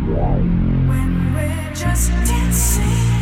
When we're just dancing.